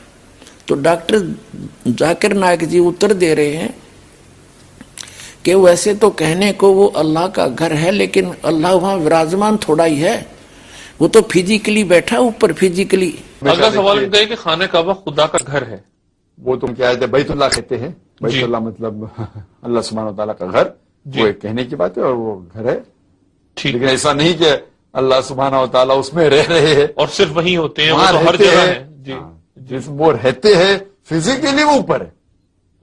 तो डॉक्टर जाकिर नायक जी उत्तर दे रहे हैं कि वैसे तो कहने को वो अल्लाह का घर है लेकिन अल्लाह वहाँ विराजमान थोड़ा ही है। वो तो फिजिकली बैठा ऊपर फिजिकली। अगला सवाल इनका है कि खाना काबा खुदा का घर है। वो तो क्या है बैतुल्ला कहते हैं। बैतुल्ला मतलब [LAUGHS] अल्लाह सुबहान तआला का घर। वो एक कहने की बात है और वो घर है। लेकिन ऐसा नहीं कि अल्लाह सुबहाना तआला उसमें रह रहे हैं। और सिर्फ़ वही होते हैं वो तो हर जगह है। जी। हाँ, जिस वो रहते हैं फिजिकली वो ऊपर है।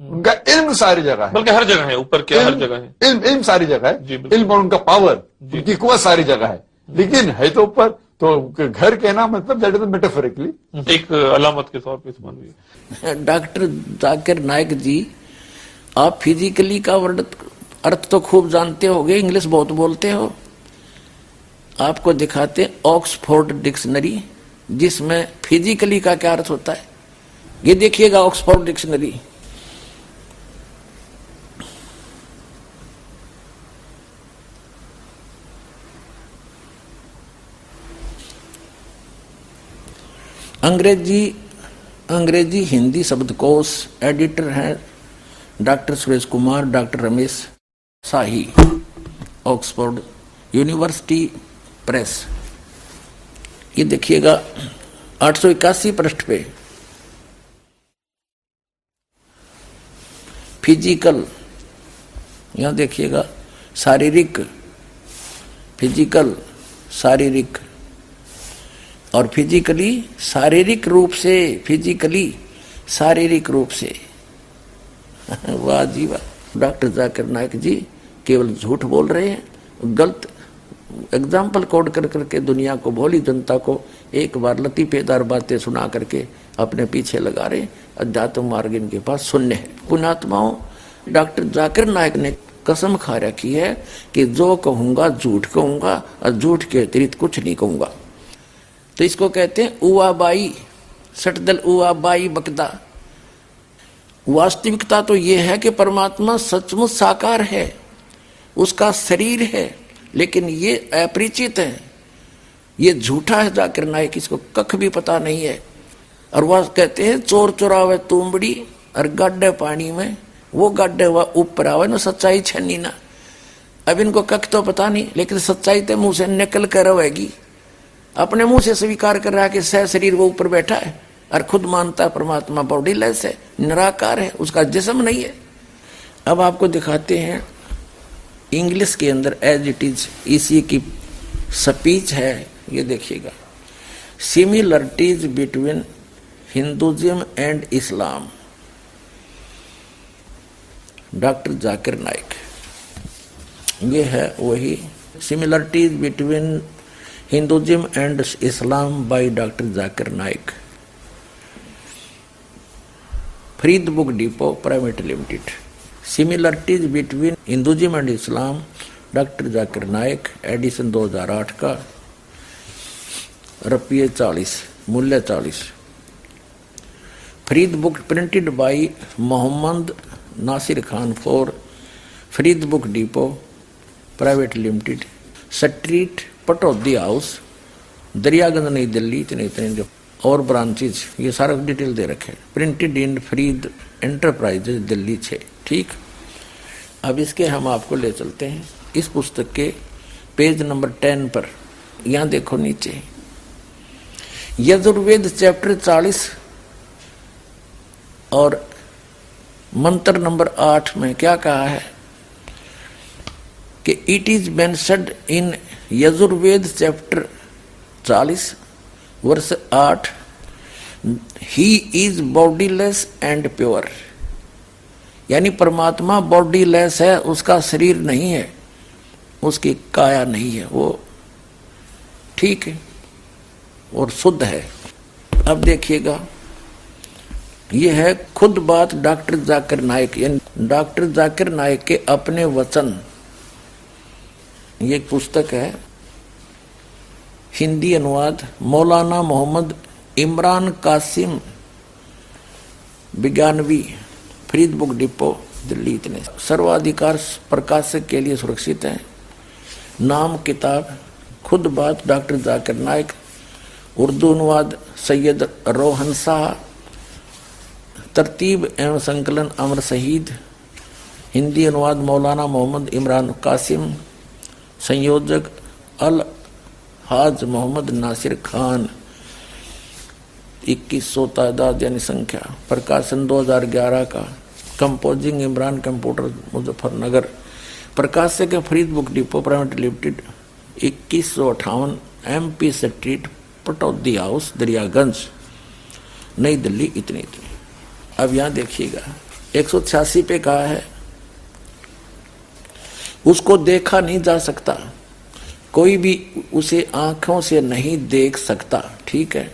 उनका इल्म सारी जगह है। बल्कि हर जगह है ऊपर क्या हर जगह है। इल्म इल्म सारी जगह है। इल्म और उनका पावर उनकी कुआ सारी जगह है। लेकिन है तो ऊपर तो घर कहना मतलब दैट इज़ मेटाफोरिकली एक अलामत के तौर पर इस्तेमाल डॉक्टर जाकिर नायक जी आप फिजिकली का वर्ड अर्थ तो खूब जानते होगे इंग्लिश बहुत बोलते हो। आपको दिखाते ऑक्सफोर्ड डिक्शनरी, जिसमें फिजिकली का क्या अर्थ होता है? ये देखिएगा ऑक्सफोर्ड डिक्शनरी। अंग्रेज़ी अंग्रेज़ी हिंदी शब्दकोश एडिटर हैं doctor Suresh Kumar, doctor Ramesh Shahi, Oxford university press. ये देखिएगा, आठ सौ इक्यासी पृष्ठ पे फ़िज़िकल, यहाँ देखिएगा, शारीरिक, फ़िज़िकल, शारीरिक, और फिजिकली, शारीरिक रूप से, फिजिकली, शारीरिक रूप से। [LAUGHS] वाह जी वाह, डॉक्टर जाकिर नायक जी केवल झूठ बोल रहे हैं, गलत एग्ज़ाम्पल कोड कर करके दुनिया को, भोली जनता को एक बार लतीफेदार बातें सुना करके अपने पीछे लगा रहे अध्यात्म मार्ग इनके पास शून्य है। पुणात्माओं डॉक्टर जाकिर नायक ने कसम खा रखी है कि जो कहूँगा, झूठ कहूँगा और झूठ के अतिरिक्त कुछ नहीं कहूँगा। तो इसको कहते हैं उवाबाई, सटदल उवाबाई बकदा। वास्तविकता तो यह है कि परमात्मा सचमुच साकार है, उसका शरीर है लेकिन ये अपरिचित है। ये झूठा है जाकिर नायक, इसको कख भी पता नहीं है। और वह कहते हैं, चोर चोरावे तुमबड़ी और गड्ढे पानी में, वो गड्ढे वह ऊपर आवे, ना सच्चाई छनी ना। अब इनको कख तो पता नहीं, लेकिन सच्चाई तो मुँह से निकल कर रहेगी। अपने मुँह से स्वीकार कर रहा है कि सह शरीर वो ऊपर बैठा है, और खुद मानता है परमात्मा बॉडी लेस है, निराकार है, उसका जिसम नहीं है। अब आपको दिखाते हैं इंग्लिश के अंदर एज इट इज़ इसी की स्पीच है, ये देखिएगा। Similarities between Hinduism and Islam doctor Zakir Naik ये है वही similarities between Hinduism and Islam by doctor Zakir Naik Farid book depot private limited similarities between Hinduism and Islam doctor Zakir Naik edition 2008 का, रुपये चालीस, मूल्य चालीस। Farid book printed by Mohammad Nasir Khan for Farid book depot private limited street Pataudi house Daryaganj Nai Delhi इतने इतने जो और branches ये सारा डिटेल दे रखे printed in Farid enterprises Delhi छः ठीक। अब इसके हम आपको ले चलते हैं। इस पुस्तक के पेज नंबर टेन पर। यहाँ देखो नीचे। यजुर्वेद चैप्टर चालीस और मंत्र नंबर आठ में क्या कहा है कि it is mentioned in Yajurveda chapter चालीस, वर्ष आठ he is bodyless and pure यानी परमात्मा बॉडी लेस है, उसका शरीर नहीं है, उसकी काया नहीं है, वो ठीक है और शुद्ध है। अब देखिएगा, ये है खुद बात डॉक्टर जाकिर नायक, यानी डॉक्टर जाकिर नायक के अपने वचन। ये पुस्तक है, हिंदी अनुवाद, मौलाना मोहम्मद इमरान कासिम, विज्ञानवी। फरीद बुक डिपो दिल्ली इतने। सर्वाधिकार प्रकाशक के लिए सुरक्षित है। नाम, किताब, खुद बात डॉक्टर जाकिर नायक, उर्दू अनुवाद, सैयद रोहन शाह, तरतीब एवं संकलन अमर शहीद, हिंदी अनुवाद मौलाना मोहम्मद इमरान कासिम, संयोजक अल हाज मोहम्मद नासिर खान। इक्कीस सौ तादाद यानी संख्या, प्रकाशन 2011 का। कंपोजिंग इमरान कंप्यूटर मुजफ्फरनगर प्रकाशक Farid book depot private limited इक्कीस सौ अठावन M P street Pataudi house Daryaganj Nai Delhi, इतनी इतनी। अब यहाँ देखिएगा, एक सौ छियासी पे कहा है। उसको देखा नहीं जा सकता। कोई भी उसे आँखों से नहीं देख सकता, ठीक है?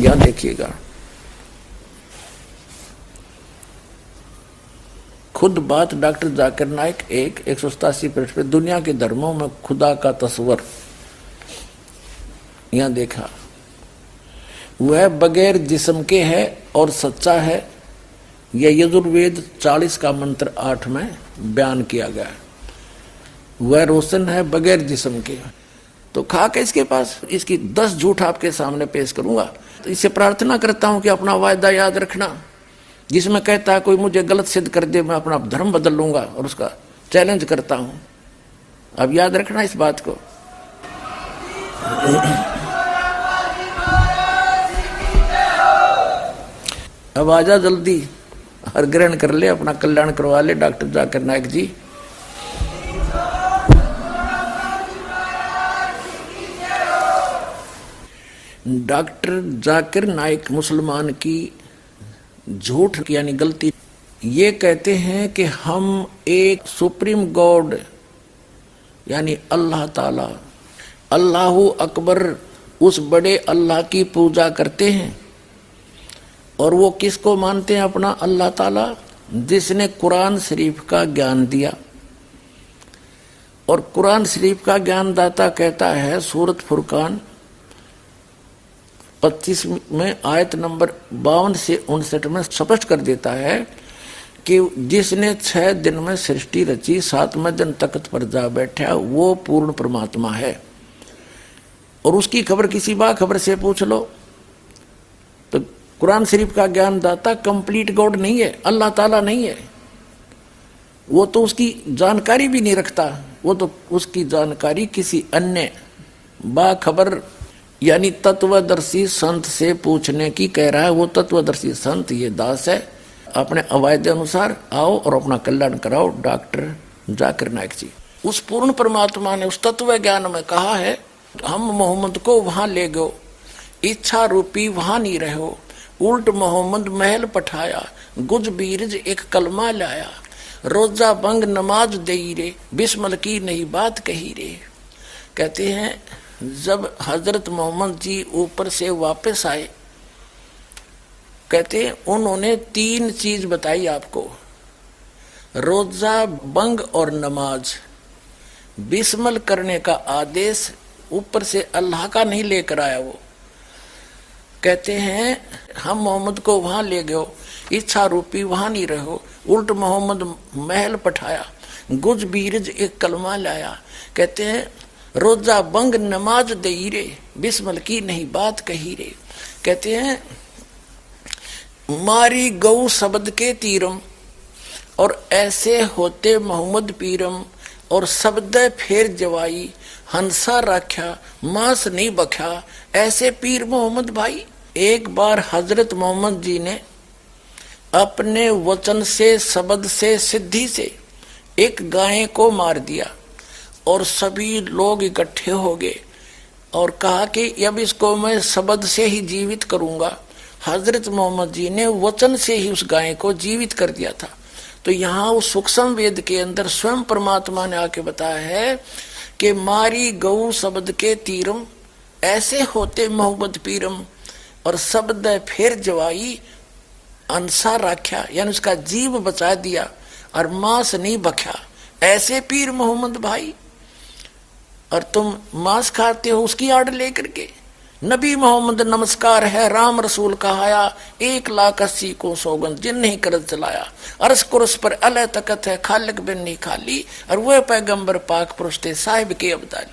यहाँ देखिएगा। खुद बात डॉक्टर जाकिर नायक एक एक सौ सतासी पृष्ठ पे, दुनिया के धर्मों में खुदा का तस्वर। यहाँ देखा। वह बगैर जिसम के है और सच्चा है, यह यजुर्वेद चालीस का मंत्र आठ में बयान किया गया वह रोशन है बगैर जिसम के। तो खा के इसके पास, इसकी दस झूठ आपके सामने पेश करूँगा। तो इससे प्रार्थना करता हूँ कि अपना वायदा याद रखना। जिसमें कहता है, कोई मुझे गलत सिद्ध कर दे, मैं अपना धर्म बदल लूँगा और उसका चैलेंज करता हूँ. अब याद रखना इस बात को। अब आजा जल्दी और ग्रहण कर ले, अपना कल्याण करवा ले, डॉक्टर जाकिर नायक जी। डॉक्टर जाकिर नायक मुसलमान की झूठ यानी गलती। ये कहते हैं कि हम एक सुप्रीम गॉड, यानी अल्लाह ताला, अल्लाह अकबर, उस बड़े अल्लाह की पूजा करते हैं। और वो किसको मानते हैं अपना अल्लाह ताला? जिसने कुरान शरीफ का ज्ञान दिया। और कुरान शरीफ का ज्ञान दाता कहता है, सूरत फुरकान 25 में आयत नंबर बावन से उनसठ में स्पष्ट कर देता है कि जिसने छह दिन में सृष्टि रची, सातवें दिन तख्त पर जा बैठा, वो पूर्ण परमात्मा है। और उसकी खबर किसी बा खबर से पूछ लो। तो कुरान शरीफ का ज्ञान दाता कंप्लीट गॉड नहीं है, अल्लाह ताला नहीं है। वो तो उसकी जानकारी भी नहीं रखता, वो तो उसकी जानकारी किसी अन्य बाखबर यानी तत्वदर्शी संत से पूछने की कह रहा है, वो तत्वदर्शी संत ये दास है। अपने अवायदे अनुसार आओ और अपना कल्याण कराओ, डॉक्टर जाकिर नायक जी। उस पूर्ण परमात्मा ने उस तत्व ज्ञान में कहा है, हम मोहम्मद को वहाँ ले गो इच्छा रूपी वहाँ नहीं रहो। उल्ट मोहम्मद महल पठाया, गुज बीरज एक कलमा लाया। रोजा बंग नमाज़ दे रे, बिस्मल की नई बात कही रे। कहते हैं जब हज़रत मोहम्मद जी ऊपर से वापस आए, कहते, उन्होंने तीन चीज़ बताई आपको। रोजा, बंग और नमाज़। बिस्मल करने का आदेश ऊपर से अल्लाह का नहीं लेकर आया वो। कहते हैं, हम मोहम्मद को वहाँ ले गयो इच्छा रूपी वहाँ नहीं रहो उल्ट मोहम्मद महल पठाया। गुज बीरज एक कलमा लाया। कहते हैं रोजा बंग नमाज़ दे रे, बिस्मल की नहीं बात कही रे। कहते हैं, मारी गौ शब्द के तीरम, और ऐसे होते मोहम्मद पीरम, और शब्द फेर जवाई, हंसा रख्या, मांस नहीं बख्या, ऐसे पीर मोहम्मद भाई। एक बार हज़रत मोहम्मद जी ने अपने वचन से, शब्द से, सिद्धि से एक गाय को मार दिया। और सभी लोग इकट्ठे हो गए और कहा कि अब इसको मैं शब्द से ही जीवित करूँगा। हज़रत मोहम्मद जी ने वचन से ही उस गाय को जीवित कर दिया था। तो यहाँ उस सूक्ष्म वेद के अंदर स्वयं परमात्मा ने आके बताया है कि मारी गौ शब्द के तीरम, ऐसे होते मोहम्मद पीरम, और शब्द फिर जवाई अंसा राख्या, यानी उसका जीव बचा दिया, और मांस नहीं बख्या। ऐसे पीर मोहम्मद भाई और तुम मांस खाते हो उसकी आड़ लेकर के। नबी मोहम्मद, नमस्कार है, राम रसूल कहाया एक लाख अस्सी को सौगंध, जिन नहीं कर चलाया। अरस कुरस पर अलह तकत है, खालक बिन नहीं खाली और वह पैगंबर पाक पुरुष साहिब के अवतारी